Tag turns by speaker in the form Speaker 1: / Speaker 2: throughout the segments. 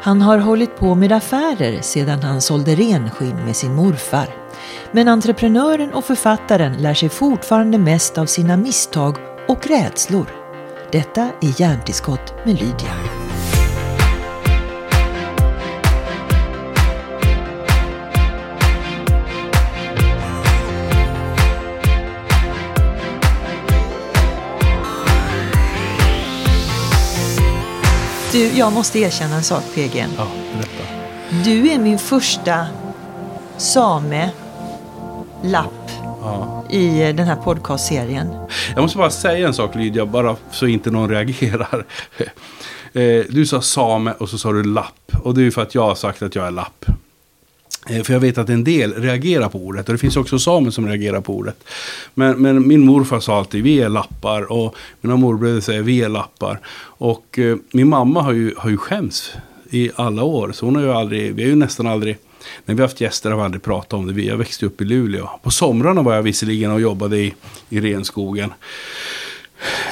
Speaker 1: Han har hållit på med affärer sedan han sålde renskinn med sin morfar. Men entreprenören och författaren lär sig fortfarande mest av sina misstag och rädslor. Detta är Hjärntillskott med Lydia. Du, jag måste erkänna en sak PG.
Speaker 2: Ja, berätta.
Speaker 1: Du är min första same lapp
Speaker 2: Ja.
Speaker 1: i den här podcastserien.
Speaker 2: Jag måste bara säga en sak Lydia, bara så inte någon reagerar. Eh, Du sa same och så sa du lapp. Och det är ju för att jag har sagt att jag är lapp. Eh, för jag vet att en del reagerar på ordet. Och det finns också samer som reagerar på ordet. Men, men min morfar sa alltid vi är lappar. Och mina morbröder säger vi är lappar. Och eh, min mamma har ju, har ju skämts i alla år. Så hon har ju aldrig, vi har ju nästan aldrig, när vi har haft gäster har vi aldrig pratat om det. Jag växte upp i Luleå. På somrarna var jag visserligen och jobbade i, i renskogen.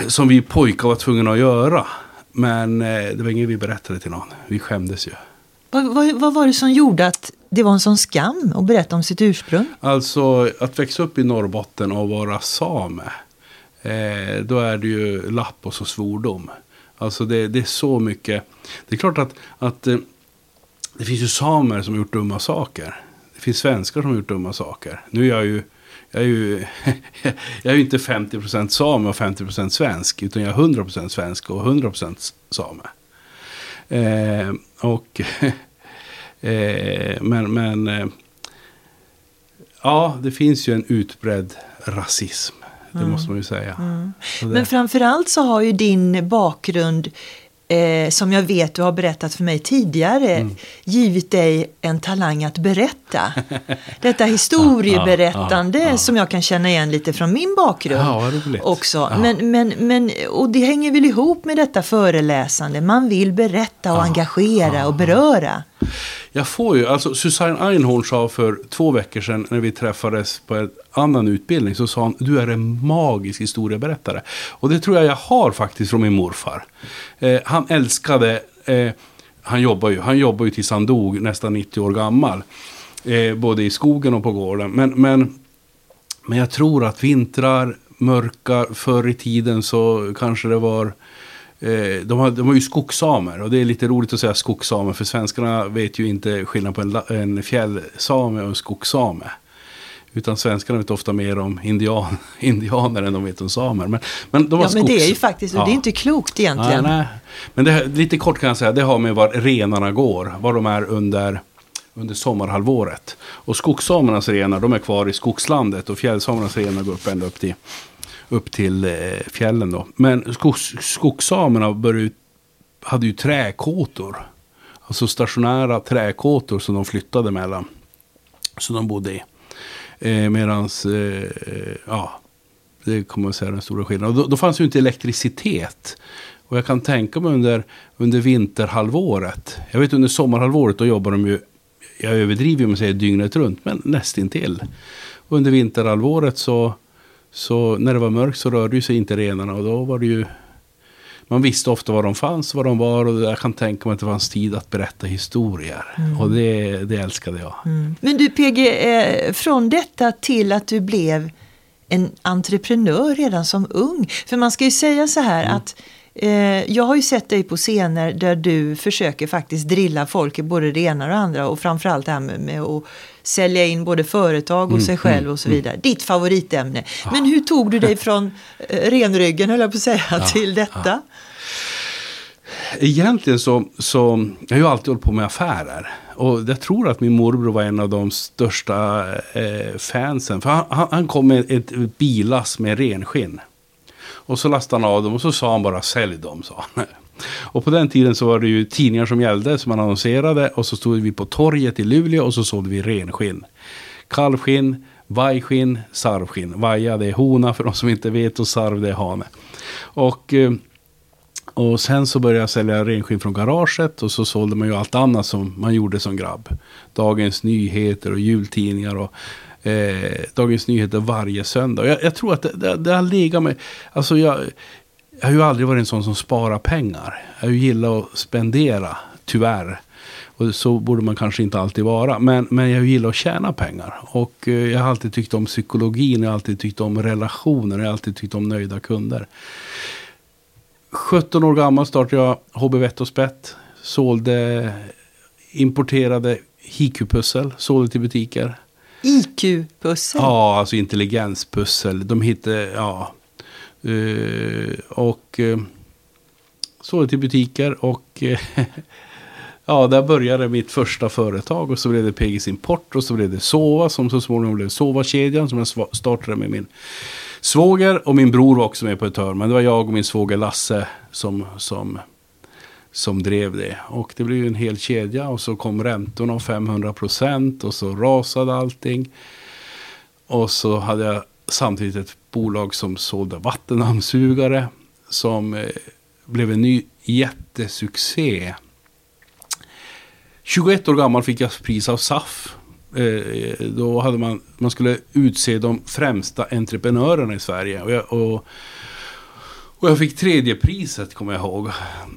Speaker 2: Som vi pojkar var tvungna att göra. Men eh, det var inget vi berättade till någon. Vi skämdes ju.
Speaker 1: Vad, vad, vad var det som gjorde att det var en sån skam att berätta om sitt ursprung?
Speaker 2: Alltså att växa upp i Norrbotten och vara same. Eh, då är det ju lapp och så svordom. Alltså det, det är så mycket. Det är klart att, att eh, det finns ju samer som har gjort dumma saker. Det finns svenskar som har gjort dumma saker. Nu är jag ju, jag är ju, jag är ju inte 50% same och 50% svensk. Utan jag är 100% svensk och 100% same. Eh, och eh, men, men eh, Ja, det finns ju en utbredd rasism. Det måste man ju säga. Det-
Speaker 1: Men framförallt så har ju din bakgrund, eh, som jag vet du har berättat för mig tidigare,
Speaker 2: Mm.
Speaker 1: givit dig en talang att berätta. Detta historieberättande
Speaker 2: Ja, ja, ja.
Speaker 1: som jag kan känna igen lite från min bakgrund också. Men, men, men, och det hänger väl ihop med detta föreläsande. Man vill berätta och engagera och beröra.
Speaker 2: Jag får ju, alltså Susanne Einhorn sa för två veckor sedan när vi träffades på en annan utbildning. Så sa hon, du är en magisk historieberättare. Och det tror jag jag har faktiskt från min morfar. Eh, han älskade, eh, han jobbar ju, han jobbar ju tills han dog nästan 90 år gammal. Eh, både i skogen och på gården. Men, men, men jag tror att vintrar, mörka, förr i tiden så kanske det var de, har, de var ju skogssamer och det är lite roligt att säga skogssamer för svenskarna vet ju inte skillnad på en, en fjällsame och en skogssame. Utan svenskarna vet ofta mer om indian, indianer än de vet om samer. Men, men de var
Speaker 1: Ja, men det är ju
Speaker 2: skogs-
Speaker 1: faktiskt, och det är
Speaker 2: Ja.
Speaker 1: inte klokt egentligen.
Speaker 2: nej. Men det, lite kort kan jag säga, det har med var renarna går. Var de är under, under sommarhalvåret. Och skogssamernas renar, de är kvar i skogslandet. Och fjällsamernas renar går upp ända upp till, upp till eh, fjällen då. Men skogs, skogssamerna började, hade ju träkåtor. Alltså stationära träkåtor som de flyttade mellan. Som de bodde i. Eh, medans, eh, eh ja, det kommer man säga den stora skillnaden. Och då, då fanns ju inte elektricitet. Och jag kan tänka mig under, under vinterhalvåret. Jag vet under sommarhalvåret då jobbar de ju, jag överdriver om jag säger dygnet runt, men nästintill. Och under vinterhalvåret så, så när det var mörkt så rörde ju sig inte renarna och då var det ju man visste ofta var de fanns, var de var och jag kan tänka mig att det fanns tid att berätta historier. Och det, det älskade jag.
Speaker 1: Men du PG, eh, från detta till att du blev en entreprenör redan som ung. För man ska ju säga så här att eh, jag har ju sett dig på scener där du försöker faktiskt drilla folk, både det ena och det andra. Och framförallt det här med, med att sälja in både företag och sig själv och så vidare. Ditt favoritämne. Men hur tog du dig från eh, renryggen, höll jag på att säga, till detta?
Speaker 2: Egentligen så, så, jag har ju alltid hållit på med affärer. Och jag tror att min morbror var en av de största eh, fansen. För han, han, han kom med ett, ett bilass med renskinn. Och så lastade han av dem och så sa han bara sälj dem, sa han. Och på den tiden så var det ju tidningar som gällde, som man annonserade. Och så stod vi på torget i Luleå och så sålde vi renskinn. Kalvskinn, vajskinn, sarvskinn. Vaja det är hona för de som inte vet och sarv det är hane. Och... Eh, och sen så började jag sälja renskinn från garaget och så sålde man ju allt annat som man gjorde som grabb. Dagens Nyheter och jultidningar och eh, Dagens Nyheter varje söndag. Jag, jag tror att det, det, det har legat med, alltså jag, jag har ju aldrig varit en sån som sparar pengar. Jag gillat att spendera, tyvärr. Och så borde man kanske inte alltid vara. Men, men jag gillar att tjäna pengar. Och eh, jag har alltid tyckt om psykologin, jag har alltid tyckt om relationer, jag har alltid tyckt om nöjda kunder. 17 år gammal startade jag HB Vett och Spett. Sålde importerade hiku-pussel, sålde till butiker.
Speaker 1: IQ-pussel?
Speaker 2: Ja, alltså intelligenspussel. De hittade, ja. Eh, och eh, sålde till butiker och eh, ja, där började mitt första företag och så blev det PGs Import och så blev det Sova som så småningom blev Sova-kedjan som jag startade med min svåger och min bror var också med på ett hörn. Men det var jag och min svåger Lasse som, som, som drev det. Och det blev en hel kedja och så kom räntorna av 500 procent och så rasade allting. Och så hade jag samtidigt ett bolag som sålde vattendammsugare som eh, blev en ny jättesuccé. 21 år gammal fick jag pris av SAF eh, då hade man, man skulle utse de främsta entreprenörerna i Sverige. Och jag, och, och jag fick tredje priset kommer jag ihåg.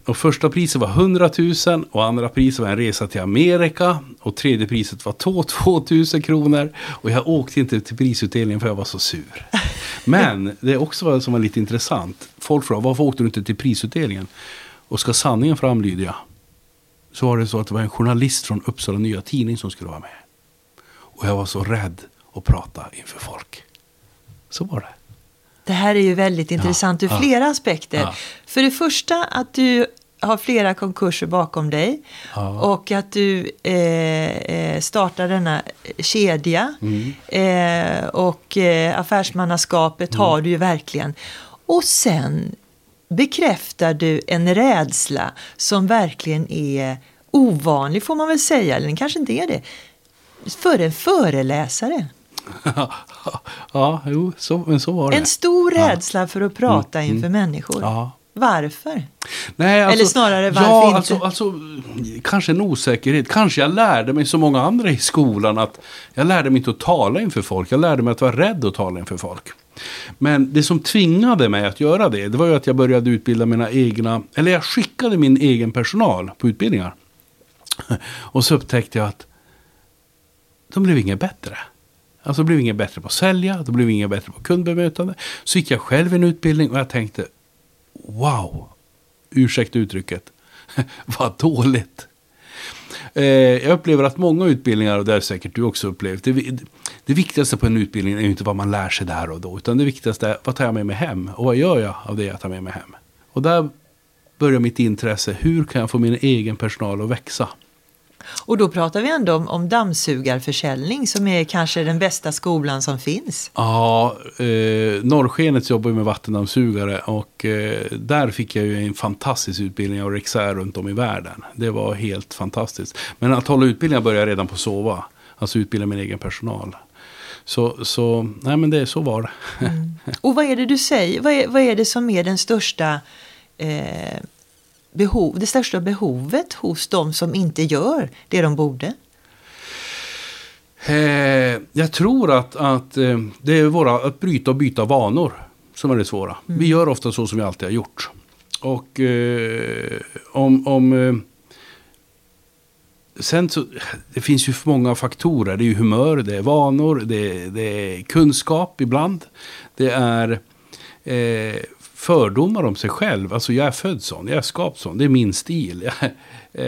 Speaker 2: Och första priset var 100 000 och andra priset var en resa till Amerika. Och tredje priset var 2 2000 kronor. Och jag åkte inte till prisutdelningen för jag var så sur. Men det är också vad som var lite intressant. Folk frågade varför åkte du inte till prisutdelningen? Och ska sanningen fram Lydia. Så var det så att det var en journalist från Uppsala Nya Tidning som skulle vara med. Och jag var så rädd att prata inför folk. Så var det.
Speaker 1: Det här är ju väldigt intressant ur flera aspekter. För det första att du har flera konkurser bakom dig. Ja. Och att du eh, eh startar denna kedja. Mm. Eh, och eh, affärsmannaskapet mm. har du ju verkligen. Och sen bekräftar du en rädsla som verkligen är ovanlig får man väl säga. Eller den kanske inte är det för en föreläsare.
Speaker 2: ja, jo, så, men så var det.
Speaker 1: En stor rädsla ja. för att prata mm, inför mm. människor. Ja. Varför?
Speaker 2: Nej, alltså,
Speaker 1: Eller snarare varför
Speaker 2: ja,
Speaker 1: inte?
Speaker 2: Alltså, alltså, kanske en osäkerhet. Kanske jag lärde mig som många andra i skolan att jag lärde mig inte att tala inför folk. Jag lärde mig att vara rädd att tala inför folk. Men det som tvingade mig att göra det, det var ju att jag började utbilda mina egna, eller jag skickade min egen personal på utbildningar. Och så upptäckte jag att de blev inget bättre. Alltså blev inget bättre på att sälja, då blev inget bättre på kundbemötande. Så gick jag själv en utbildning och jag tänkte, wow, ursäkta uttrycket, vad dåligt. Eh, jag upplever att många utbildningar, och det har säkert du också upplevt, det, det viktigaste på en utbildning är ju inte vad man lär sig där och då, utan det viktigaste är vad tar jag med mig hem och vad gör jag av det jag tar med mig hem. Och där börjar mitt intresse, hur kan jag få min egen personal att växa?
Speaker 1: Och då pratar vi ändå om, om dammsugarförsäljning som är kanske den bästa skolan som finns.
Speaker 2: Ja, eh, Norrskenet jobbar med vattendammsugare och eh, där fick jag ju en fantastisk utbildning av Rexair runt om i världen. Det var helt fantastiskt. Men att hålla utbildningar började jag redan på Sova. Alltså utbilda min egen personal. Så, så, nej men det, så var det.
Speaker 1: Mm. Och vad är det du säger, vad är, vad är det som är den största eh, behov, det största behovet hos de som inte gör det de borde?
Speaker 2: Eh, jag tror att, att eh, det är våra, att bryta och byta vanor som är det svåra. Mm. Vi gör ofta så som vi alltid har gjort. Och eh, om... om sen så, det finns ju många faktorer. Det är ju humör, det är vanor, det, det är kunskap ibland. Det är fördomar om sig själv. Alltså jag är född sån, jag är skapt sån, det är min stil. Jag,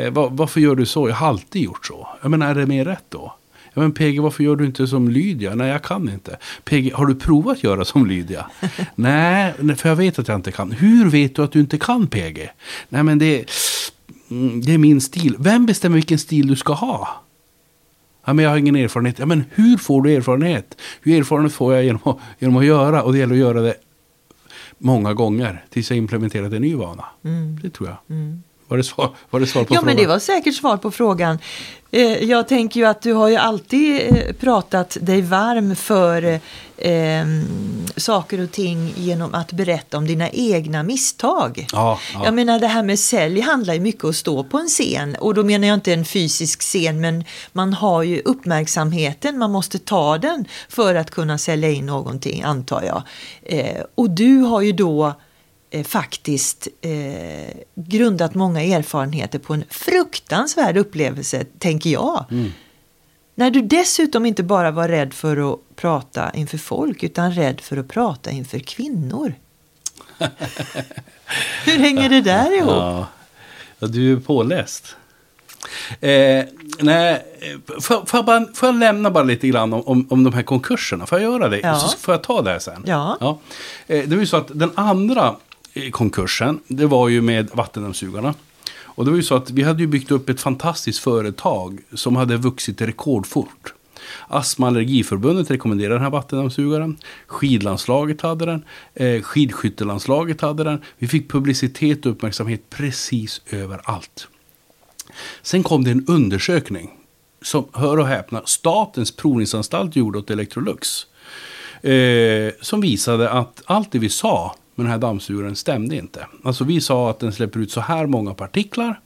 Speaker 2: eh, var, varför gör du så? Jag har alltid gjort så. Jag menar, är det mer rätt då? Ja, men PG, varför gör du inte som Lydia? Nej, jag kan inte. PG, har du provat göra som Lydia? Nej, för jag vet att jag inte kan. Hur vet du att du inte kan PG? Nej, men det, mm, det är min stil. Vem bestämmer vilken stil du ska ha? Ja, men jag har ingen erfarenhet. Ja, men hur får du erfarenhet? Hur erfarenhet får jag genom att, genom att göra? Och det gäller att göra det många gånger tills jag implementerat en ny vana. Mm. Det tror jag. Mm. Var det, svar, var det svar på
Speaker 1: ja,
Speaker 2: frågan?
Speaker 1: Ja, men det var säkert svar på frågan. Eh, jag tänker ju att du har ju alltid eh, pratat dig varm för eh, saker och ting genom att berätta om dina egna misstag. Ja, ja. Jag menar det här med sälj handlar ju mycket om att stå på en scen och då menar jag inte en fysisk scen men man har ju uppmärksamheten, man måste ta den för att kunna sälja in någonting antar jag. Eh, och du har ju då eh, faktiskt eh, grundat många erfarenheter på en fruktansvärd upplevelse, tänker jag.
Speaker 2: Mm.
Speaker 1: När du dessutom inte bara var rädd för att prata inför folk utan rädd för att prata inför kvinnor. Hur hänger det där ihop?
Speaker 2: Ja, ja du är påläst. Eh, nej, får, får, jag bara, får jag lämna bara lite grann om, om, om de här konkurserna? Får jag göra det?
Speaker 1: Ja.
Speaker 2: Så får jag ta det här sen.
Speaker 1: Ja.
Speaker 2: Eh, det var ju så att den andra eh, konkursen, det var ju med vattendammsugarna. Och det var ju så att vi hade ju byggt upp ett fantastiskt företag som hade vuxit rekordfort. Astma och allergiförbundet rekommenderade den här vattendammsugaren. Skidlandslaget hade den. Eh, skidskyttelandslaget hade den. Vi fick publicitet och uppmärksamhet precis överallt. Sen kom det en undersökning som, hör och häpna, Statens provningsanstalt gjorde åt Electrolux. Eh, som visade att allt det vi sa med den här dammsugaren stämde inte. Alltså vi sa att den släpper ut så här många partiklar.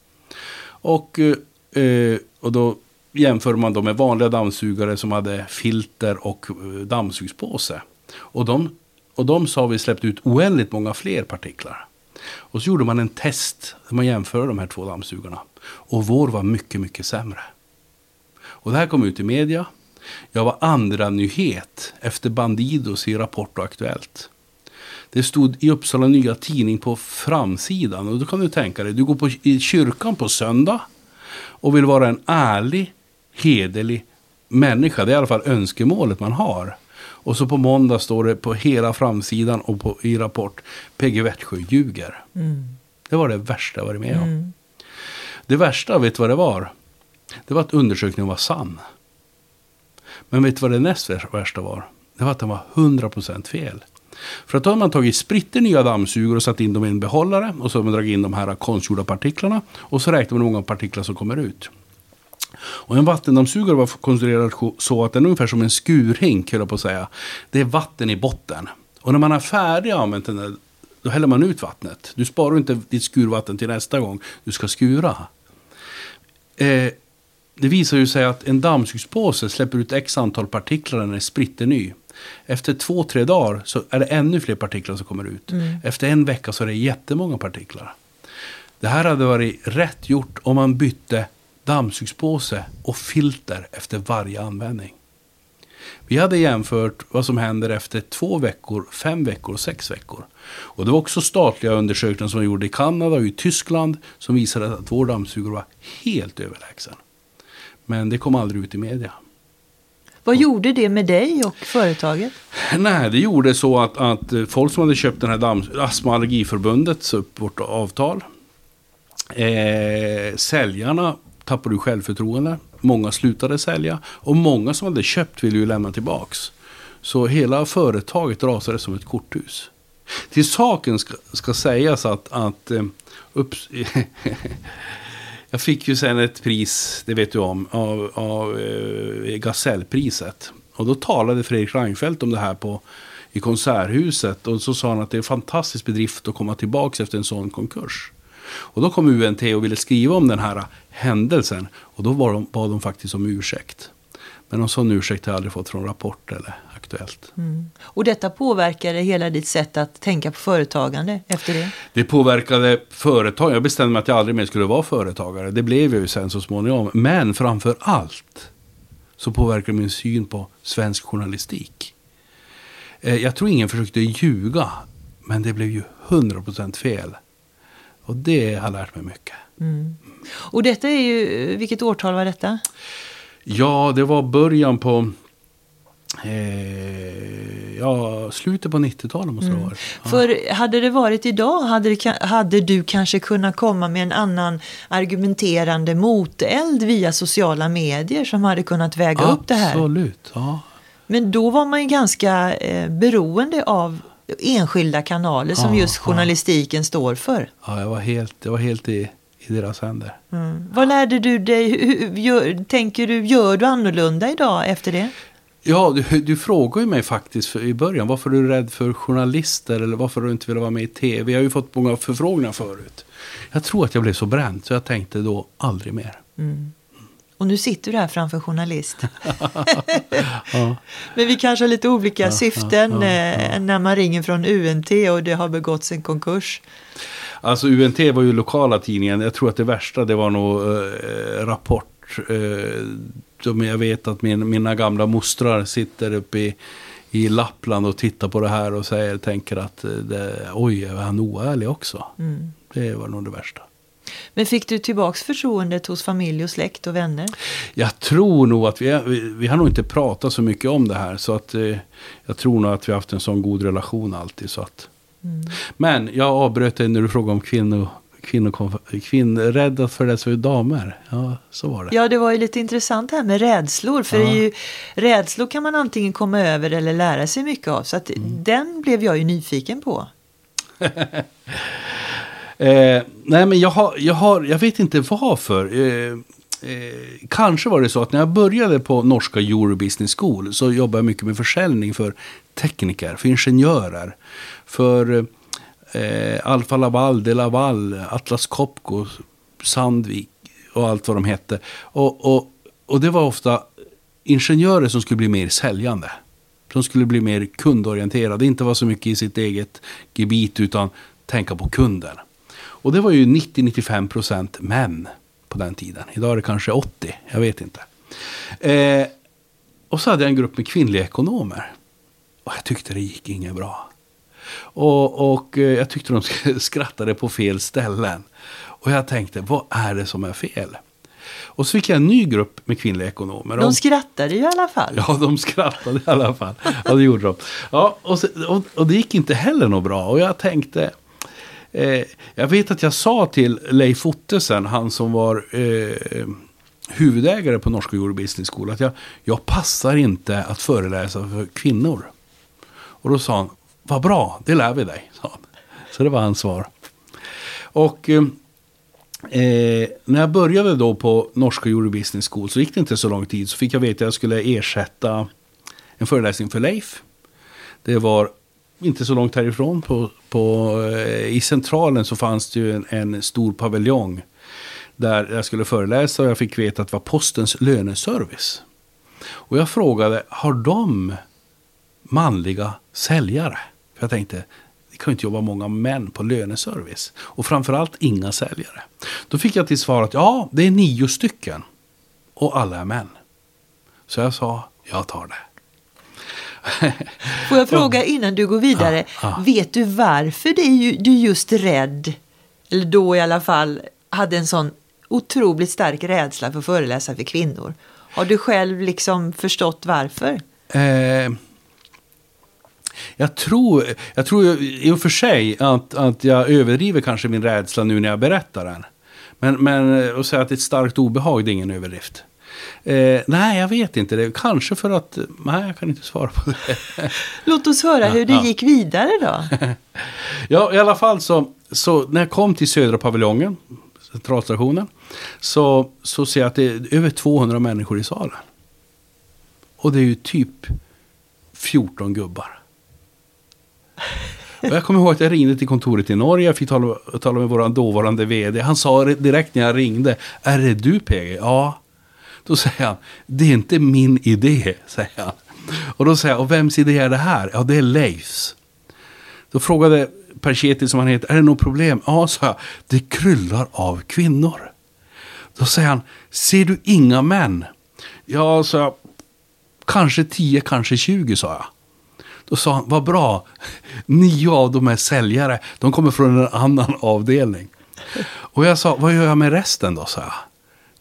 Speaker 2: Och, eh, eh och då jämför man då med vanliga dammsugare som hade filter och eh, dammsugspåse. Och de, och de sa vi släppte ut oändligt många fler partiklar. Och så gjorde man en test där man jämförde de här två dammsugarna. Och vår var mycket, mycket sämre. Och det här kom ut i media. Jag var andra nyhet efter Bandidos i Rapport och Aktuellt. Det stod i Uppsala Nya Tidning på framsidan. Och då kan du tänka dig, du går på, i kyrkan på söndag och vill vara en ärlig, hederlig människa. Det är i alla fall önskemålet man har. Och så på måndag står det på hela framsidan och på, i Rapport, PG Växjö ljuger.
Speaker 1: Mm.
Speaker 2: Det var det värsta jag varit med om.
Speaker 1: Mm.
Speaker 2: Det värsta, vet du vad det var? Det var att undersökningen var sann. Men vet du vad det näst värsta var? Det var att den var 100% fel. För att då har man tagit spritter nya dammsugare och satt in dem i en behållare. Och så har man dragit in de här konstgjorda partiklarna. Och så räknar man hur många partiklar som kommer ut. Och en vattendammsugare var konstruerad så att den är ungefär som en skurhink, höll jag på att säga. Det är vatten i botten. Och när man är färdig använt den där, då häller man ut vattnet. Du sparar inte ditt skurvatten till nästa gång du ska skura. Eh, det visar ju sig att en dammsugspåse släpper ut x antal partiklar när den är spritterny. Efter två, tre dagar så är det ännu fler partiklar som kommer ut.
Speaker 1: Mm.
Speaker 2: Efter en vecka så är det jättemånga partiklar. Det här hade varit rätt gjort om man bytte dammsugspåse och filter efter varje användning. Vi hade jämfört vad som händer efter två veckor, fem veckor och sex veckor. Och det var också statliga undersökningar som gjorda i Kanada och i Tyskland som visade att vår dammsugare var helt överlägsen. Men det kom aldrig ut i media.
Speaker 1: Vad gjorde det med dig och företaget?
Speaker 2: Nej, det gjorde så att, att folk som hade köpt den här Astma och allergiförbundet vårt avtal. Eh, säljarna tappade ju självförtroende. Många slutade sälja. Och många som hade köpt ville ju lämna tillbaks. Så hela företaget rasade som ett korthus. Till saken ska, ska sägas att, att eh, upps, jag fick ju sen ett pris, det vet du om, av, av eh, Gasellpriset. Och då talade Fredrik Reinfeldt om det här på, i Konserthuset. Och så sa han att det är en fantastisk bedrift att komma tillbaka efter en sån konkurs. Och då kom UNT och ville skriva om den här händelsen. Och då var de, bad de faktiskt om ursäkt. Men någon sån ursäkt har jag aldrig fått från Rapport eller Aktuellt.
Speaker 1: Mm. Och detta påverkade hela ditt sätt att tänka på företagande efter det?
Speaker 2: Det påverkade företag. Jag bestämde mig att jag aldrig mer skulle vara företagare. Det blev jag ju sen så småningom. Men framför allt så påverkade min syn på svensk journalistik. Eh, Jag tror ingen försökte ljuga. Men det blev ju 100% fel. Och det har lärt mig mycket.
Speaker 1: Mm. Och detta är ju, vilket årtal var detta?
Speaker 2: Ja, det var början på... Eh, ja, slutet på 90-talet måste det ha varit. Ja.
Speaker 1: För hade det varit idag hade, det, hade du kanske kunnat komma med en annan argumenterande moteld via sociala medier som hade kunnat väga upp det här.
Speaker 2: Absolut, ja.
Speaker 1: Men då var man ju ganska eh, beroende av enskilda kanaler som
Speaker 2: Ja,
Speaker 1: just
Speaker 2: ja.
Speaker 1: journalistiken står för.
Speaker 2: ja jag var helt, jag var helt i, i deras händer.
Speaker 1: Mm. Vad lärde du dig? Hur, hur, gör, tänker du, gör du annorlunda idag efter det?
Speaker 2: Ja, du, du frågade ju mig faktiskt för, i början varför är du rädd för journalister eller varför du inte vill vara med i tv. Jag har ju fått många förfrågningar förut. Jag tror att jag blev så bränd så jag tänkte då aldrig mer.
Speaker 1: Mm. Och nu sitter du här framför journalist.
Speaker 2: Ja.
Speaker 1: Men vi kanske har lite olika syften
Speaker 2: ja,
Speaker 1: eh, när man ringer från UNT och det har begåtts en konkurs.
Speaker 2: Alltså UNT var ju lokala tidningen. Jag tror att det värsta det var nog eh, Rapport. Eh, jag vet att min, mina gamla mostrar sitter uppe i, i Lappland och tittar på det här och säger, tänker att eh, det, oj, är han oärlig också?
Speaker 1: Mm.
Speaker 2: Det var nog det värsta.
Speaker 1: Men fick du tillbaks förtroendet hos familj och släkt och vänner?
Speaker 2: Jag tror nog att vi, vi, vi har nog inte pratat så mycket om det här. Så att eh, jag tror nog att vi har haft en sån god relation alltid. Så att.
Speaker 1: Mm.
Speaker 2: Men jag avbröt dig när du frågade om kvinnor, kvinnor, rädda för det för damer. Ja, så var det.
Speaker 1: Ja, det var ju lite intressant här med rädslor. För
Speaker 2: Ja.
Speaker 1: ju, rädslor kan man antingen komma över eller lära sig mycket av. Så att
Speaker 2: Mm.
Speaker 1: den blev jag ju nyfiken på.
Speaker 2: Eh, nej, men jag, har, jag, har, jag vet inte varför. Eh, eh, kanske var det så att när jag började på norska Eurobusiness School så jobbade jag mycket med försäljning för tekniker, för ingenjörer. För eh, Alfa Laval, De Laval, Atlas Copco, Sandvik och allt vad de hette. Och, och, och det var ofta ingenjörer som skulle bli mer säljande. Som skulle bli mer kundorienterade, inte vara så mycket i sitt eget gebit utan tänka på kunden. Och det var ju 90-95% män på den tiden. Idag är det kanske 80, jag vet inte. Eh, och så hade jag en grupp med kvinnliga ekonomer. Och jag tyckte det gick inget bra. Och, och eh, jag tyckte de skrattade på fel ställen. Och jag tänkte, vad är det som är fel? Och så fick jag en ny grupp med kvinnliga ekonomer.
Speaker 1: De skrattade ju i alla fall.
Speaker 2: Ja, de skrattade i alla fall. Ja, det gjorde de. Ja, och, så, och, och det gick inte heller något bra. Och jag tänkte... Eh, jag vet att jag sa till Leif Ottesen, han som var eh, huvudägare på Norska Eurobusiness School, att jag, jag passar inte att föreläsa för kvinnor. Och då sa han, vad bra, det lär vi dig. Sa han. Så det var hans svar. Och eh, eh när jag började då på Norska Eurobusiness School så gick det inte så lång tid. Så fick jag veta att jag skulle ersätta en föreläsning för Leif. Det var inte så långt härifrån. På, på, eh, I centralen så fanns det ju en, en stor paviljong. Där jag skulle föreläsa och jag fick veta att det var postens löneservice. Och jag frågade, har de manliga säljare? För jag tänkte, det kan ju inte jobba många män på löneservice. Och framförallt inga säljare. Då fick jag till svar att ja, det är nio stycken. Och alla är män. Så jag sa, jag tar det.
Speaker 1: Får jag fråga innan du går vidare.
Speaker 2: Ja, ja.
Speaker 1: Vet du varför det är ju, du just rädd, eller då i alla fall, hade en sån otroligt stark rädsla för att föreläsa för kvinnor? Har du själv liksom förstått varför?
Speaker 2: Eh, jag tror, jag tror i och för sig att, att jag överdriver kanske min rädsla nu när jag berättar den. Men, men att säga att det är ett starkt obehag, det är ingen överdrift. Eh, nej, jag vet inte. Det. Kanske för att... Nej, jag kan inte svara på det.
Speaker 1: Låt oss höra hur det
Speaker 2: ja.
Speaker 1: gick vidare då.
Speaker 2: ja, i alla fall så, så när jag kom till Södra paviljongen, centralstationen, så, så ser jag att det är över 200 människor i salen. Och det är ju typ 14 gubbar. Och jag kommer ihåg att jag ringde till kontoret i Norge. Jag fick tala, tala med vår dåvarande vd. Han sa direkt när jag ringde. Är det du PG? Ja. Då säger han. Det är inte min idé. Säger han. Och då säger jag. Och vems idé är det här? Ja det är Leifs. Då frågade Persetti som han heter. Är det något problem? Ja sa jag. Det kryllar av kvinnor. Då säger han. Ser du inga män? Ja sa jag. Kanske 10, kanske 20 sa jag. Då sa han, vad bra, nio av dem är säljare, de kommer från en annan avdelning. Och jag sa, vad gör jag med resten då, sa jag.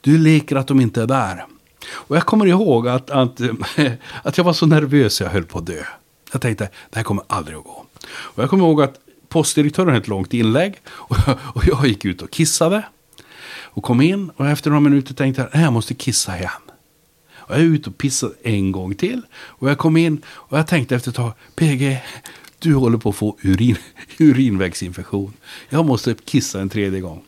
Speaker 2: Du leker att de inte är där. Och jag kommer ihåg att, att, att jag var så nervös jag höll på att dö. Jag tänkte, det här kommer aldrig att gå. Och jag kommer ihåg att postdirektören hade ett långt inlägg. Och jag, och jag gick ut och kissade. Och kom in och efter några minuter tänkte jag, jag måste kissa igen. Och jag är ute och pissade en gång till. Och jag kom in och jag tänkte efter ett tag, PG, du håller på att få urin, urinvägsinfektion. Jag måste kissa en tredje gång.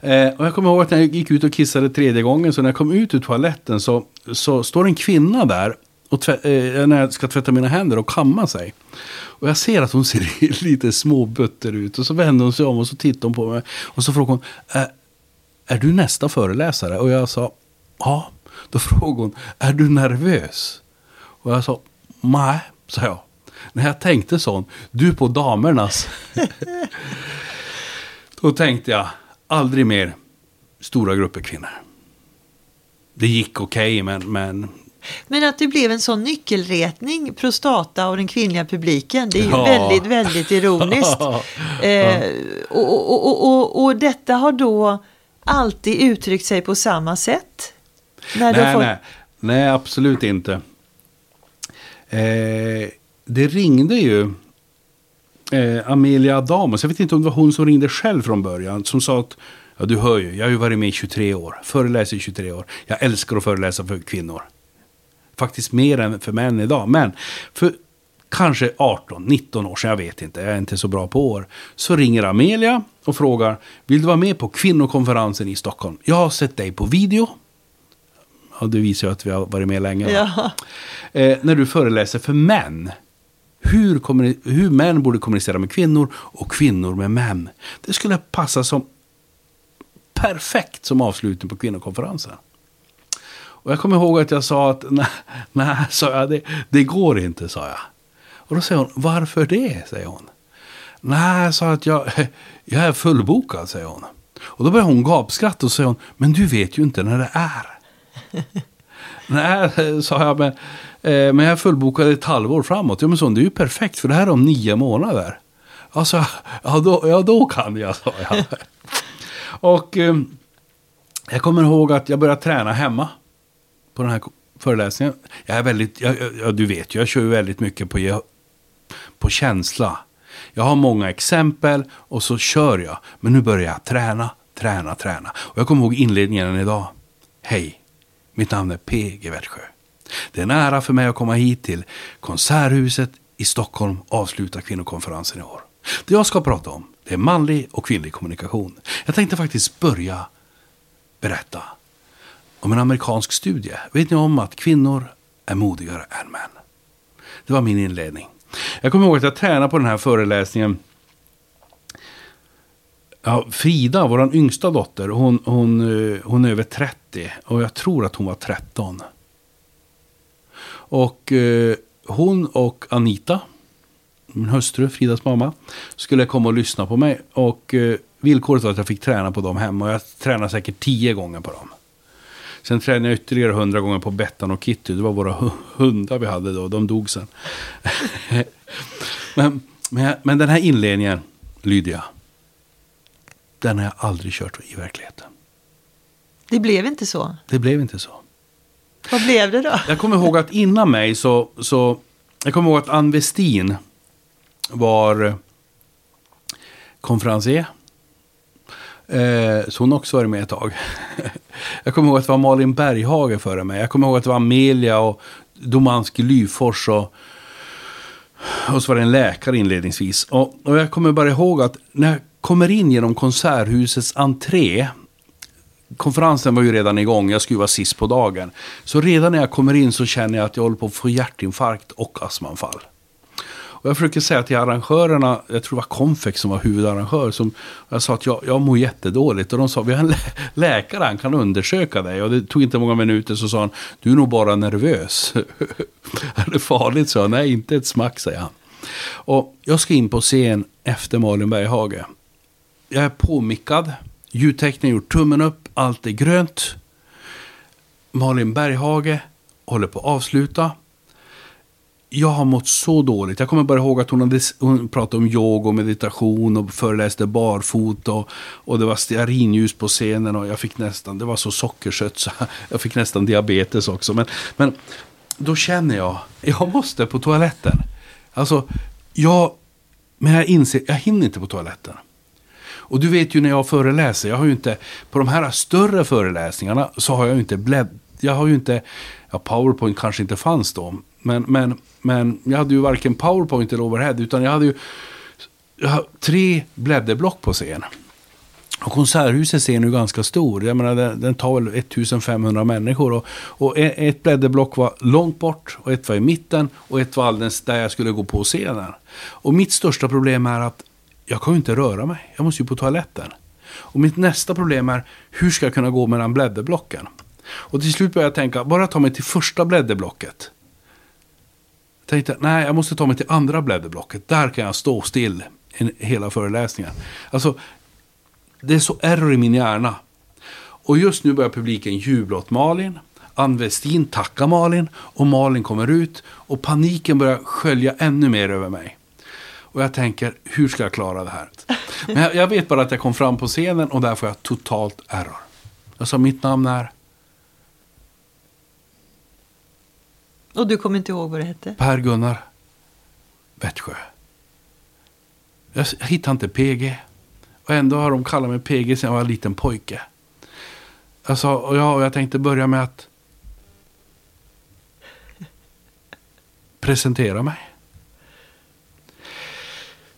Speaker 2: Eh, och jag kommer ihåg att när jag gick ut och kissade tredje gången, så när jag kom ut ur toaletten så, så står en kvinna där och tvä- eh, när jag ska tvätta mina händer och kamma sig. Och jag ser att hon ser lite småbutter ut. Och så vänder hon sig om och så tittar hon på mig. Och så frågar hon, är, är du nästa föreläsare? Och jag sa, ja. Då frågade hon, är du nervös? Och jag sa, nej, sa jag. När jag tänkte sån, du på damernas. Då tänkte jag, aldrig mer stora grupper kvinnor. Det gick okej, okay, men, men
Speaker 1: men att det blev en sån nyckelretning, prostata och den kvinnliga publiken, det är ju ja. väldigt, väldigt ironiskt. eh, och, och, och, och, detta har då alltid uttryckt sig på samma sätt?
Speaker 2: När nej, fått... nej, nej, absolut inte. Eh, det ringde ju eh, Amelia Adamos, jag vet inte om det var hon som ringde själv från början, som sa att Ja, du hör ju, jag har ju varit med i 23 år, föreläser i 23 år. Jag älskar att föreläsa för kvinnor faktiskt mer än för män idag. Men för kanske 18, 19 år sedan, jag vet inte, jag är inte så bra på år. Så ringer Amelia och frågar, vill du vara med på kvinnokonferensen i Stockholm? Jag har sett dig på video. Ja, det visar ju att vi har varit med länge. Ja. Eh, när du föreläser för män. Hur, hur män borde kommunicera med kvinnor och kvinnor med män. Det skulle passa som perfekt som avslutning på kvinnokonferensen. Och jag kommer ihåg att jag sa att nej, nej sa jag, det, det går inte, sa jag. Och då säger hon, varför det? säger hon. Nej, sa att jag, jag är fullbokad, säger hon. Och då börjar hon gapskratta och säger hon, men du vet ju inte när det är. Nej, sa jag, men, eh, men jag är fullbokad ett halvår framåt. Ja, men så, det är ju perfekt, för det här är om nio månader. Alltså, ja då, ja, då kan jag, sa jag. och eh, jag kommer ihåg att jag började träna hemma på den här föreläsningen. Jag är väldigt, jag, jag, du vet jag kör ju väldigt mycket på, på känsla. Jag har många exempel och så kör jag. Men nu börjar jag träna, träna, träna. Och jag kommer ihåg inledningen idag. Hej, mitt namn är P.G. Växjö. Det är en ära för mig att komma hit till Konserthuset i Stockholm och avsluta kvinnokonferensen i år. Det jag ska prata om det är manlig och kvinnlig kommunikation. Jag tänkte faktiskt börja berätta om en amerikansk studie. Vet ni om att kvinnor är modigare än män? Det var min inledning. Jag kommer ihåg att jag tränade på den här föreläsningen. Ja, Frida, vår yngsta dotter, hon, hon, eh, hon är över 30 och jag tror att hon var 13. Och eh, hon och Anita, min hustru, Fridas mamma, skulle komma och lyssna på mig. Och eh, villkoret var att jag fick träna på dem hemma. Och jag tränade säkert tio gånger på dem. Sen tränade jag ytterligare hundra gånger på Bettan och Kitty. Det var våra hundar vi hade då. De dog sen. men, men, men den här inledningen, Lydia. Den har jag aldrig kört i verkligheten.
Speaker 1: Det blev inte så?
Speaker 2: Det blev inte så.
Speaker 1: Vad blev det då?
Speaker 2: Jag kommer ihåg att innan mig så... så jag kommer ihåg att Ann Westin var konferencier Eh, så hon också varit med ett tag. jag kommer ihåg att det var Malin Berghage före mig. Jag kommer ihåg att det var Amelia och Domanski Lyfors och, och så var det en läkare inledningsvis. Och, och jag kommer bara ihåg att när jag kommer in genom Konserthusets entré konferensen var ju redan igång, jag skulle vara sist på dagen. Så redan när jag kommer in så känner jag att jag håller på att få hjärtinfarkt och astmaanfall. Och jag försöker säga till arrangörerna, jag tror det var Confex som var huvudarrangör, som jag sa att jag, jag mår jättedåligt. Och de sa, vi har en lä läkare, han kan undersöka dig. Och det tog inte många minuter så sa han, du är nog bara nervös. är det farligt? sa han, nej inte ett smack, säger han. Och jag ska in på scen efter Malin Berghage. Jag är påmickad, ljudteknikern gjort tummen upp, allt är grönt. Malin Berghage håller på att avsluta jag har mått så dåligt. Jag kommer bara ihåg att hon, hade, hon pratade om yoga och meditation och föreläste barfota. Och, och det var stearinljus på scenen och jag fick nästan, det var så sockersött så jag fick nästan diabetes också. Men, men då känner jag, jag måste på toaletten. Alltså, jag, men jag inser, jag hinner inte på toaletten. Och du vet ju när jag föreläser, jag har ju inte, på de här större föreläsningarna så har jag ju inte blädd, jag har ju inte, ja powerpoint kanske inte fanns då, men, men, men jag hade ju varken powerpoint eller overhead. Utan jag hade ju jag hade tre blädderblock på scen. Och Konserthuset scen är ju ganska stor. Jag menar, den, den tar väl 1500 människor. Och, och e, ett blädderblock var långt bort och ett var i mitten. Och ett var alldeles där jag skulle gå på scenen. Och mitt största problem är att jag kan ju inte röra mig. Jag måste ju på toaletten. Och mitt nästa problem är, hur ska jag kunna gå mellan blädderblocken? Och till slut började jag tänka, bara ta mig till första blädderblocket. Jag tänkte, nej, jag måste ta mig till andra blädderblocket. Där kan jag stå still en, hela föreläsningen. Alltså, det är så error i min hjärna. Och just nu börjar publiken jubla åt Malin. Ann Westin tackar Malin och Malin kommer ut och paniken börjar skölja ännu mer över mig. Och jag tänker, hur ska jag klara det här? Men jag, jag vet bara att jag kom fram på scenen och där får jag totalt error. Jag sa, mitt namn är
Speaker 1: Och du kommer inte ihåg vad det hette?
Speaker 2: Per-Gunnar Vättsjö. Jag hittade inte PG. Och ändå har de kallat mig PG sedan jag var en liten pojke. Jag sa, och jag, och jag tänkte börja med att presentera mig.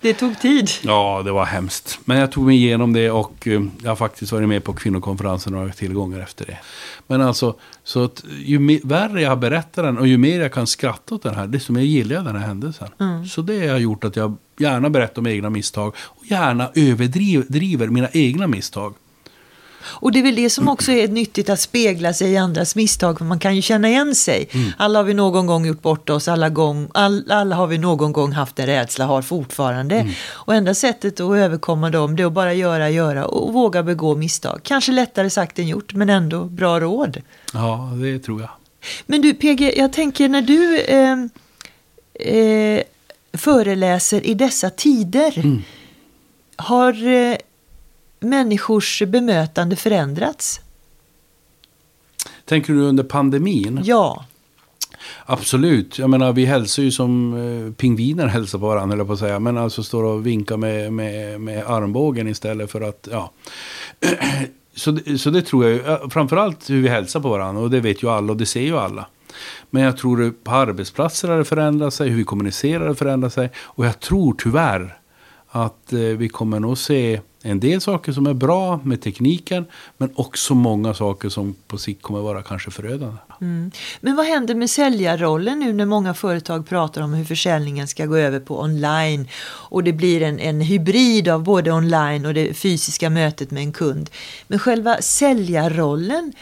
Speaker 1: Det tog tid.
Speaker 2: Ja, det var hemskt. Men jag tog mig igenom det och eh, jag har faktiskt varit med på kvinnokonferensen några tillgångar efter det. Men alltså, så att ju värre jag har berättat den och ju mer jag kan skratta åt den här, desto mer gillar jag den här händelsen.
Speaker 1: Mm.
Speaker 2: Så det har gjort att jag gärna berättar om egna misstag och gärna överdriver mina egna misstag.
Speaker 1: Och det är väl det som också är nyttigt att spegla sig i andras misstag, för man kan ju känna igen sig.
Speaker 2: Mm.
Speaker 1: Alla har vi någon gång gjort bort oss, alla, gång, all, alla har vi någon gång haft en rädsla, har fortfarande.
Speaker 2: Mm.
Speaker 1: Och enda sättet att överkomma dem, det är att bara göra, göra och våga begå misstag. Kanske lättare sagt än gjort, men ändå bra råd.
Speaker 2: Ja, det tror jag.
Speaker 1: Men du PG, jag tänker när du eh, eh, föreläser i dessa tider,
Speaker 2: Mm.
Speaker 1: har eh, människors bemötande förändrats?
Speaker 2: Tänker du under pandemin?
Speaker 1: Ja.
Speaker 2: Absolut. Jag menar, vi hälsar ju som eh, pingviner hälsar på varandra, eller på att säga. Men alltså står och vinkar med, med, med armbågen istället för att, ja. så, så det tror jag Framförallt hur vi hälsar på varandra. Och det vet ju alla och det ser ju alla. Men jag tror på arbetsplatser har det förändrat sig. Hur vi kommunicerar har förändrat sig. Och jag tror tyvärr att eh, vi kommer nog se en del saker som är bra med tekniken. Men också många saker som på sikt kommer vara kanske förödande.
Speaker 1: Mm. Men vad händer med säljarrollen nu när många företag pratar om hur försäljningen ska gå över på online och det blir en, en hybrid av både online och det fysiska mötet med en kund. Men själva säljarrollen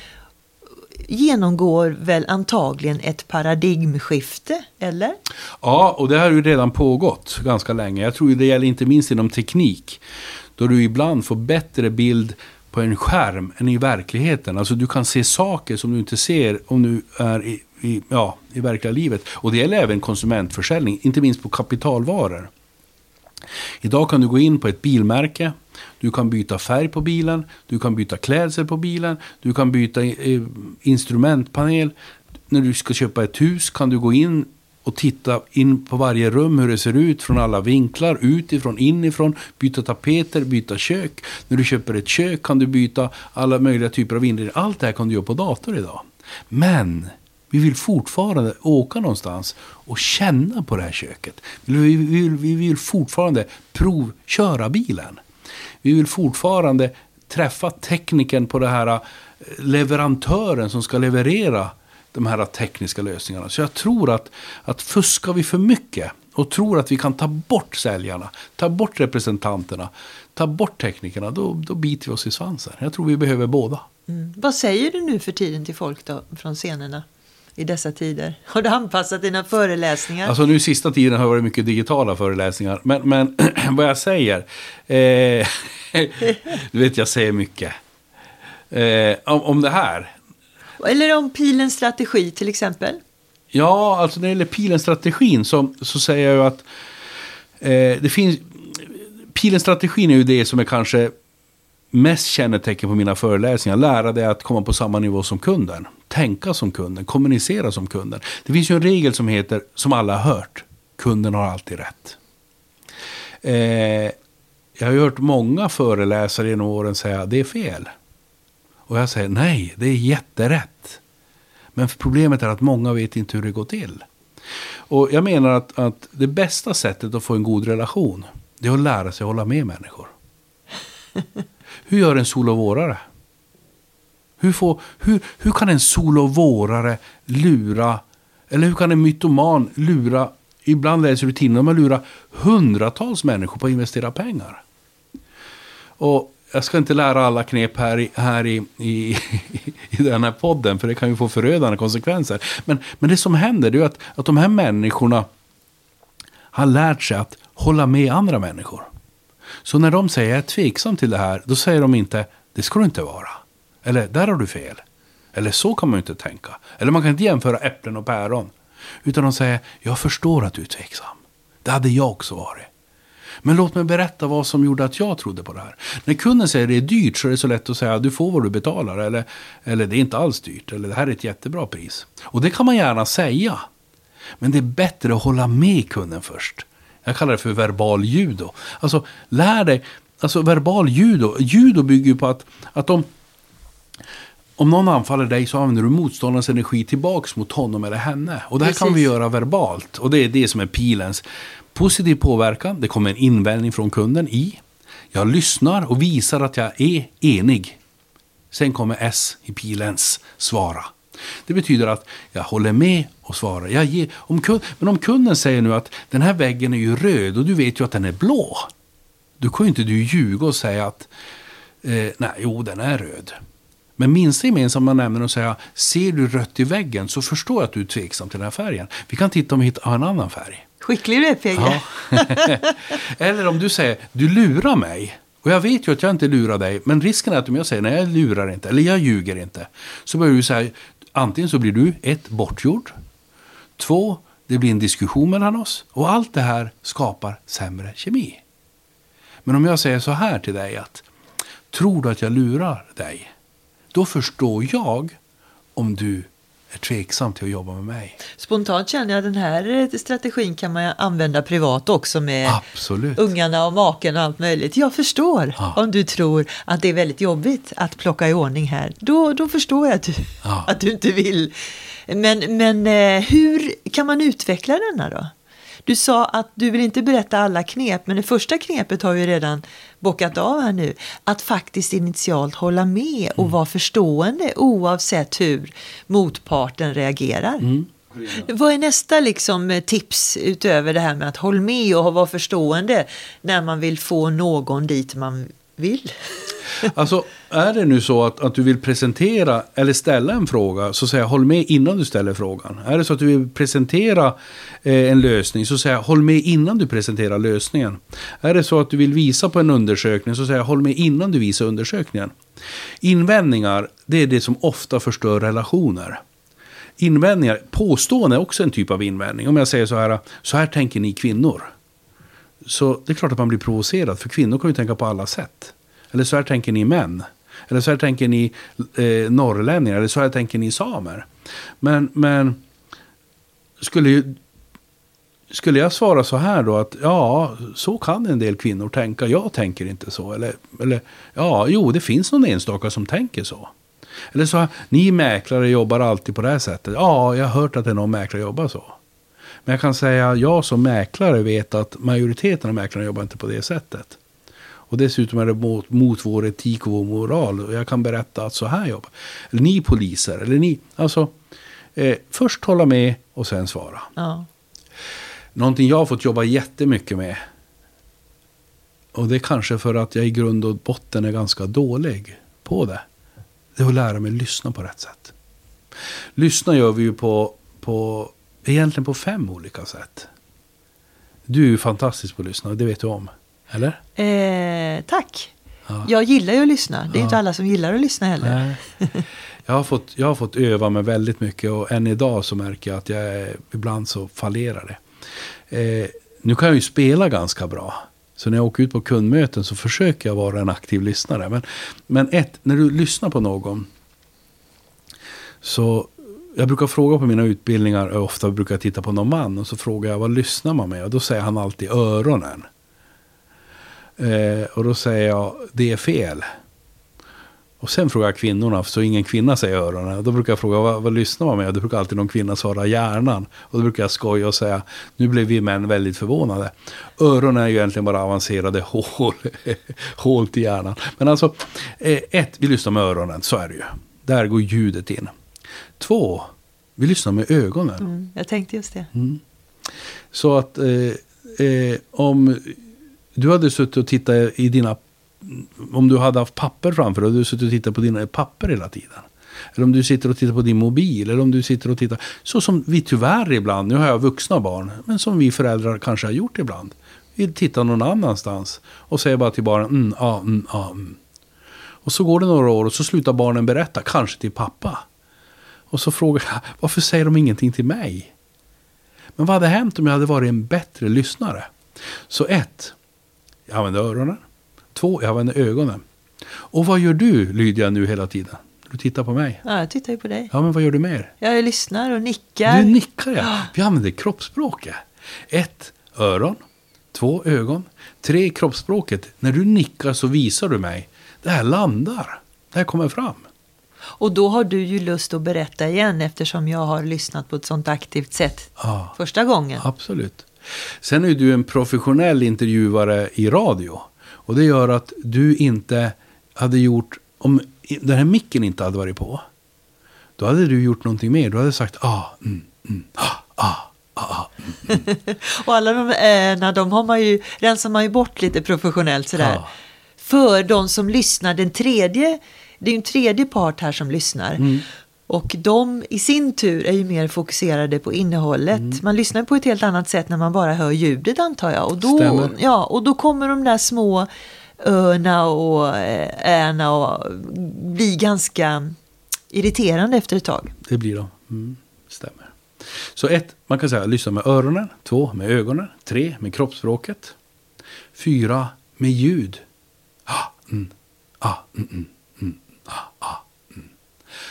Speaker 1: genomgår väl antagligen ett paradigmskifte, eller?
Speaker 2: Ja, och det har ju redan pågått ganska länge. Jag tror det gäller inte minst inom teknik. Då du ibland får bättre bild på en skärm än i verkligheten. Alltså du kan se saker som du inte ser om du är i, i, ja, i verkliga livet. Och det gäller även konsumentförsäljning, inte minst på kapitalvaror. Idag kan du gå in på ett bilmärke, du kan byta färg på bilen, du kan byta klädsel på bilen, du kan byta eh, instrumentpanel. När du ska köpa ett hus kan du gå in och titta in på varje rum hur det ser ut från alla vinklar, utifrån, inifrån, byta tapeter, byta kök. När du köper ett kök kan du byta alla möjliga typer av inredning. Allt det här kan du göra på dator idag. Men vi vill fortfarande åka någonstans och känna på det här köket. Vi vill, vi vill, fortfarande provköra bilen. Vi vill fortfarande träffa tekniken på det här eh, leverantören som ska leverera de här tekniska lösningarna. Så jag tror att, att fuskar vi för mycket och tror att vi kan ta bort säljarna, ta bort representanterna, ta bort teknikerna, då, då biter vi oss i svansen. Jag tror vi behöver båda.
Speaker 1: Mm. Vad säger du nu för tiden till folk då, från scenerna i dessa tider? Har du anpassat dina föreläsningar?
Speaker 2: Alltså nu sista tiden har det varit mycket digitala föreläsningar. Men, men vad jag säger. Eh, du vet jag säger mycket. Eh, om, om det här.
Speaker 1: Eller om pilens strategi till exempel?
Speaker 2: Ja, alltså när det gäller pilens strategin så, så säger jag ju att eh, det finns... Pilens strategin är ju det som är kanske mest kännetecken på mina föreläsningar. Lära dig att komma på samma nivå som kunden. Tänka som kunden, kommunicera som kunden. Det finns ju en regel som heter, som alla har hört, kunden har alltid rätt. Eh, jag har ju hört många föreläsare genom åren säga det är fel. Och jag säger nej, det är jätterätt. Men problemet är att många vet inte hur det går till. Och jag menar att, att det bästa sättet att få en god relation, det är att lära sig att hålla med människor. Hur gör en solovårare? Hur, får, hur, hur kan en solovårare lura, eller hur kan en mytoman lura, ibland läser du tidningar, man lurar hundratals människor på att investera pengar. Och jag ska inte lära alla knep här, i, här i, i, i den här podden, för det kan ju få förödande konsekvenser. Men, men det som händer är att, att de här människorna har lärt sig att hålla med andra människor. Så när de säger jag är tveksam till det här, då säger de inte det ska du inte vara. Eller där har du fel. Eller så kan man ju inte tänka. Eller man kan inte jämföra äpplen och päron. Utan de säger jag förstår att du är tveksam. Det hade jag också varit. Men låt mig berätta vad som gjorde att jag trodde på det här. När kunden säger det är dyrt så är det så lätt att säga du får vad du betalar. Eller, eller det är inte alls dyrt. Eller det här är ett jättebra pris. Och det kan man gärna säga. Men det är bättre att hålla med kunden först. Jag kallar det för verbal judo. Alltså lär dig. Alltså verbal judo. Judo bygger ju på att, att om, om någon anfaller dig så använder du motståndarens energi tillbaks mot honom eller henne. Och det här Precis. kan vi göra verbalt. Och det är det som är pilens positiv påverkan. Det kommer en invändning från kunden i. Jag lyssnar och visar att jag är enig. Sen kommer S i pilens svara. Det betyder att jag håller med och svarar. Jag ger, om kund, men om kunden säger nu att den här väggen är ju röd och du vet ju att den är blå. Då kan ju inte du ljuga och säga att eh, nej, jo, den är röd. Men minsta gemensamma nämnaren och säga, ser du rött i väggen så förstår jag att du är tveksam till den här färgen. Vi kan titta om vi hittar en annan färg.
Speaker 1: Skicklig du är PG. Ja.
Speaker 2: Eller om du säger, du lurar mig. Och jag vet ju att jag inte lurar dig. Men risken är att om jag säger, nej jag lurar inte, eller jag ljuger inte. Så börjar du säga, antingen så blir du ett, bortgjord. Två, det blir en diskussion mellan oss. Och allt det här skapar sämre kemi. Men om jag säger så här till dig att, tror du att jag lurar dig? Då förstår jag om du är tveksam till att jobba med mig.
Speaker 1: Spontant känner jag att den här strategin kan man använda privat också med
Speaker 2: Absolut.
Speaker 1: ungarna och maken och allt möjligt. Jag förstår ja. om du tror att det är väldigt jobbigt att plocka i ordning här. Då, då förstår jag att du, ja. att du inte vill. Men, men eh, hur kan man utveckla denna då? Du sa att du vill inte berätta alla knep, men det första knepet har vi redan bockat av här nu. Att faktiskt initialt hålla med och mm. vara förstående oavsett hur motparten reagerar. Mm. Vad är nästa liksom, tips utöver det här med att hålla med och vara förstående när man vill få någon dit man vill?
Speaker 2: Alltså, är det nu så att, att du vill presentera eller ställa en fråga, så säg håll med innan du ställer frågan. Är det så att du vill presentera eh, en lösning, så säg håll med innan du presenterar lösningen. Är det så att du vill visa på en undersökning, så säg håll med innan du visar undersökningen. Invändningar, det är det som ofta förstör relationer. Invändningar, påstående är också en typ av invändning. Om jag säger så här, så här tänker ni kvinnor. Så det är klart att man blir provocerad, för kvinnor kan ju tänka på alla sätt. Eller så här tänker ni män. Eller så här tänker ni eh, norrlänningar. Eller så här tänker ni samer. Men, men skulle, ju, skulle jag svara så här då att ja, så kan en del kvinnor tänka. Jag tänker inte så. Eller, eller ja, jo, det finns någon enstaka som tänker så. Eller så, ni mäklare jobbar alltid på det här sättet. Ja, jag har hört att det är någon mäklare jobbar så. Men jag kan säga, jag som mäklare vet att majoriteten av mäklarna jobbar inte på det sättet. Och dessutom är det mot, mot vår etik och vår moral. Och jag kan berätta att så här jobbar Eller ni poliser, eller ni. Alltså, eh, först hålla med och sen svara. Ja. Någonting jag har fått jobba jättemycket med. Och det är kanske för att jag i grund och botten är ganska dålig på det. Det är att lära mig lyssna på rätt sätt. Lyssna gör vi ju på, på egentligen på fem olika sätt. Du är ju fantastisk på att lyssna, det vet du om. Eller?
Speaker 1: Eh, tack. Ja. Jag gillar ju att lyssna. Det är ja. inte alla som gillar att lyssna heller.
Speaker 2: Jag har, fått, jag har fått öva mig väldigt mycket och än idag så märker jag att jag ibland så fallerar det. Eh, nu kan jag ju spela ganska bra. Så när jag åker ut på kundmöten så försöker jag vara en aktiv lyssnare. Men, men ett, när du lyssnar på någon. Så jag brukar fråga på mina utbildningar, ofta brukar jag titta på någon man. Och så frågar jag vad lyssnar man med? Och då säger han alltid öronen. Eh, och då säger jag, det är fel. Och sen frågar jag kvinnorna, så ingen kvinna säger öronen. Då brukar jag fråga, vad, vad lyssnar man med? Då brukar alltid någon kvinna svara hjärnan. Och då brukar jag skoja och säga, nu blev vi män väldigt förvånade. Öronen är ju egentligen bara avancerade hål, hål till hjärnan. Men alltså, eh, ett, vi lyssnar med öronen, så är det ju. Där går ljudet in. Två, vi lyssnar med ögonen.
Speaker 1: Mm, jag tänkte just det. Mm.
Speaker 2: Så att eh, eh, om du hade suttit och tittat i dina om du hade haft papper framför dig du suttit och tittat på dina papper hela tiden. Eller om du sitter och tittar på din mobil. Eller om du sitter och tittar. Så som vi tyvärr ibland, nu har jag vuxna barn. Men som vi föräldrar kanske har gjort ibland. Vi tittar någon annanstans. Och säger bara till barnen mm, ja, mm, ja, mm. Och så går det några år och så slutar barnen berätta. Kanske till pappa. Och så frågar jag, varför säger de ingenting till mig? Men vad hade hänt om jag hade varit en bättre lyssnare? Så ett, jag använder öronen. Två, jag använder ögonen. Och vad gör du, Lydia, nu hela tiden? Du tittar på mig.
Speaker 1: Ja, jag tittar ju på dig.
Speaker 2: Ja, men vad gör du mer?
Speaker 1: Jag lyssnar och nickar.
Speaker 2: Du nickar ja. Vi använder kroppsspråket. Ett, öron. Två, ögon. Tre, kroppsspråket. När du nickar så visar du mig. Det här landar. Det här kommer fram.
Speaker 1: Och då har du ju lust att berätta igen eftersom jag har lyssnat på ett sånt aktivt sätt
Speaker 2: Ja.
Speaker 1: första gången.
Speaker 2: Absolut. Sen är du en professionell intervjuare i radio. Och det gör att du inte hade gjort, om den här micken inte hade varit på. Då hade du gjort någonting mer. Du hade sagt ah, mm, mm, ah, ah, ah, ah.
Speaker 1: Och alla de äna, de har man ju, rensar man ju bort lite professionellt sådär.
Speaker 2: Ja.
Speaker 1: För de som lyssnar, den tredje, det är ju en tredje part här som lyssnar.
Speaker 2: Mm.
Speaker 1: Och de i sin tur är ju mer fokuserade på innehållet.
Speaker 2: Mm.
Speaker 1: Man lyssnar på ett helt annat sätt när man bara hör ljudet antar jag. Och då,
Speaker 2: Stämmer.
Speaker 1: ja, och då kommer de där små öna och eh, äna och bli ganska irriterande efter ett tag.
Speaker 2: Det blir de. Mm, stämmer. Så ett, man kan säga lyssna med öronen. Två, med ögonen. Tre, med kroppsspråket. Fyra, med ljud. Ah, mm, ah, mm, mm, ah, ah, mm.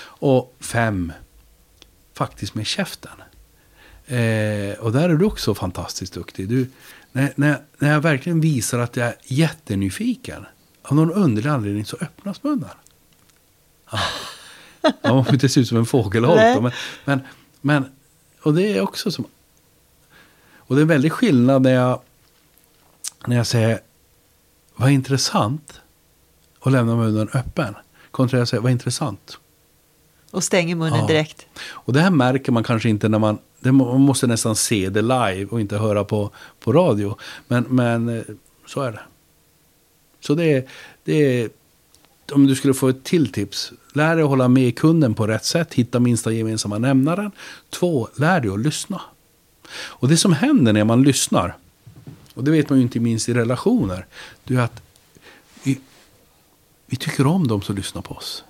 Speaker 2: Och fem, faktiskt med käften. Eh, och där är du också fantastiskt duktig. Du, när, när, när jag verkligen visar att jag är jättenyfiken. Av någon underlig anledning så öppnas munnen. Ja, man får inte se ut som en fågelholk. Men, men, men, och det är också som... Och det är en väldig skillnad när jag, när jag säger vad intressant och lämnar munnen öppen. Kontra jag säger vad intressant.
Speaker 1: Och stänger munnen
Speaker 2: Ja.
Speaker 1: direkt.
Speaker 2: Och det här märker man kanske inte när man... Det, man måste nästan se det live och inte höra på, på radio. Men, men eh, så är det. Så det det. Om du skulle få ett till tips. Lär dig att hålla med kunden på rätt sätt. Hitta minsta gemensamma nämnaren. Två, lär dig att lyssna. Och det som händer när man lyssnar. Och det vet man ju inte minst i relationer. Det är att vi tycker om de som lyssnar på oss.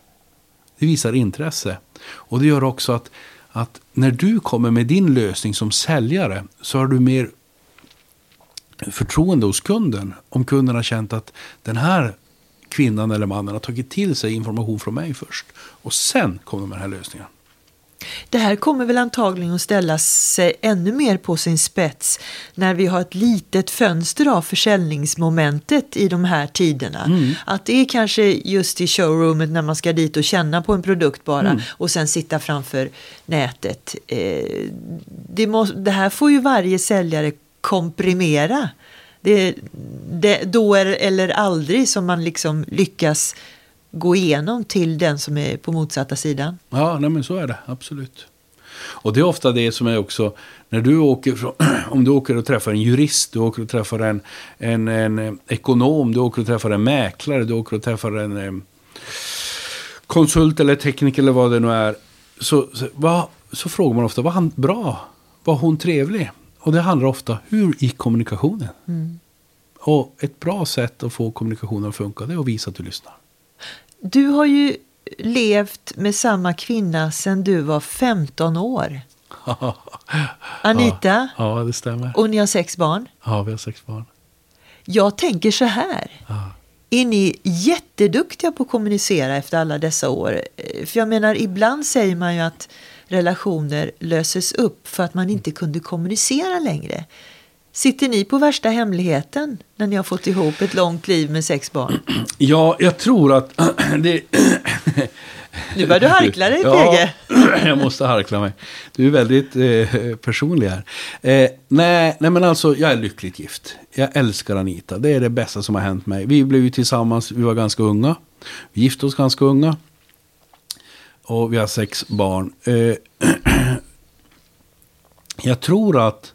Speaker 2: Det visar intresse. Och det gör också att, att när du kommer med din lösning som säljare så har du mer förtroende hos kunden. Om kunden har känt att den här kvinnan eller mannen har tagit till sig information från mig först. Och sen kommer de med den här lösningen.
Speaker 1: Det här kommer väl antagligen att ställa sig ännu mer på sin spets när vi har ett litet fönster av försäljningsmomentet i de här tiderna. Att det är kanske just i showroomet när man ska dit och känna på en produkt bara och sen sitta framför nätet. Eh, det, må, det här får ju varje säljare komprimera. Det, det, då är, eller aldrig som man liksom lyckas gå igenom till den som är på motsatta sidan.
Speaker 2: Ja, nej men så är det. Absolut. Och det är ofta det som är också, när du åker, från, om du åker och träffar en jurist, du åker och träffar en, en, en eh, ekonom, du åker och träffar en mäklare, du åker och träffar en eh, konsult eller tekniker eller vad det nu är. Så, så, vad, så frågar man ofta, var han bra? Var hon trevlig? Och det handlar ofta, hur gick kommunikationen? Och ett bra sätt att få kommunikationen att funka, det är att visa att du lyssnar.
Speaker 1: Du har ju levt med samma kvinna sedan du var 15 år. Anita,
Speaker 2: Ja, det stämmer.
Speaker 1: och ni har sex barn.
Speaker 2: Ja, vi har sex barn.
Speaker 1: Jag tänker så här.
Speaker 2: Ja.
Speaker 1: Är ni jätteduktiga på att kommunicera efter alla dessa år? Eh, För jag menar, ibland säger man ju att relationer löses upp för att man inte kunde kommunicera längre. Sitter ni på värsta hemligheten när ni har fått ihop ett långt liv med sex barn?
Speaker 2: Ja, jag tror att det...
Speaker 1: Nu börjar du harkla dig,
Speaker 2: Ja,
Speaker 1: PG.
Speaker 2: jag måste harkla mig. Du är väldigt eh, personlig här. Eh, nej, nej, men alltså jag är lyckligt gift. Jag älskar Anita. Det är det bästa som har hänt mig. Vi blev ju tillsammans, vi var ganska unga. Vi gifte oss ganska unga. Och vi har sex barn. Eh, jag tror att,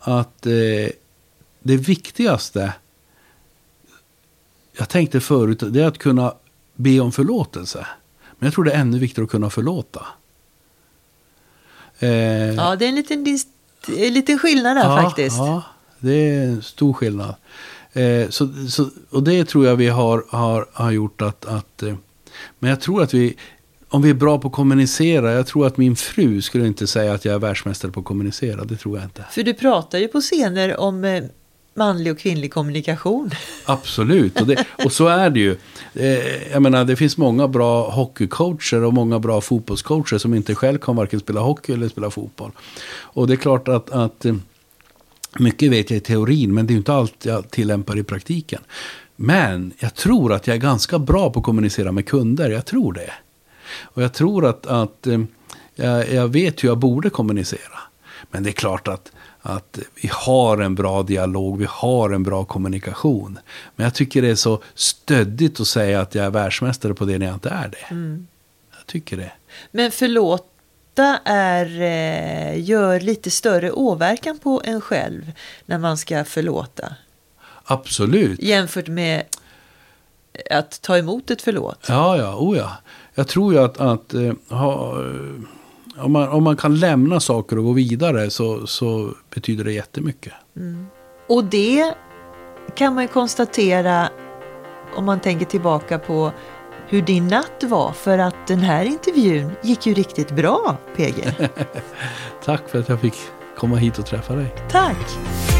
Speaker 2: att eh, det viktigaste jag tänkte förut, det är att kunna be om förlåtelse. Men jag tror det är ännu viktigare att kunna förlåta.
Speaker 1: Eh, ja, det är en liten, en liten skillnad där
Speaker 2: ja,
Speaker 1: faktiskt.
Speaker 2: Ja, det är en stor skillnad. Eh, så, så, och det tror jag vi har, har, har gjort att... att eh, men jag tror att vi, om vi är bra på att kommunicera, jag tror att min fru skulle inte säga att jag är världsmästare på att kommunicera, det tror jag inte.
Speaker 1: För du pratar ju på scener om eh, manlig och kvinnlig kommunikation.
Speaker 2: Absolut, och, det, och så är det ju. Eh, jag menar, det finns många bra hockeycoacher och många bra fotbollscoacher som inte själv kan varken spela hockey eller spela fotboll. Och det är klart att, att eh, mycket vet jag i teorin, men det är inte allt jag tillämpar i praktiken. Men jag tror att jag är ganska bra på att kommunicera med kunder, jag tror det. Och jag tror att, att eh, jag, jag vet hur jag borde kommunicera. Men det är klart att att vi har en bra dialog, vi har en bra kommunikation. Men jag tycker det är så stöddigt att säga att jag är världsmästare på det när jag inte är det. Mm. Jag tycker det.
Speaker 1: Men förlåta är, eh, gör lite större åverkan på en själv när man ska förlåta.
Speaker 2: Absolut.
Speaker 1: Jämfört med att ta emot ett förlåt.
Speaker 2: Ja, ja, oh ja. Jag tror ju att, att uh, ha, om, man, om man kan lämna saker och gå vidare så, så betyder det jättemycket.
Speaker 1: Mm. Och det kan man ju konstatera om man tänker tillbaka på hur din natt var. För att den här intervjun gick ju riktigt bra, PG.
Speaker 2: Tack för att jag fick komma hit och träffa dig.
Speaker 1: Tack!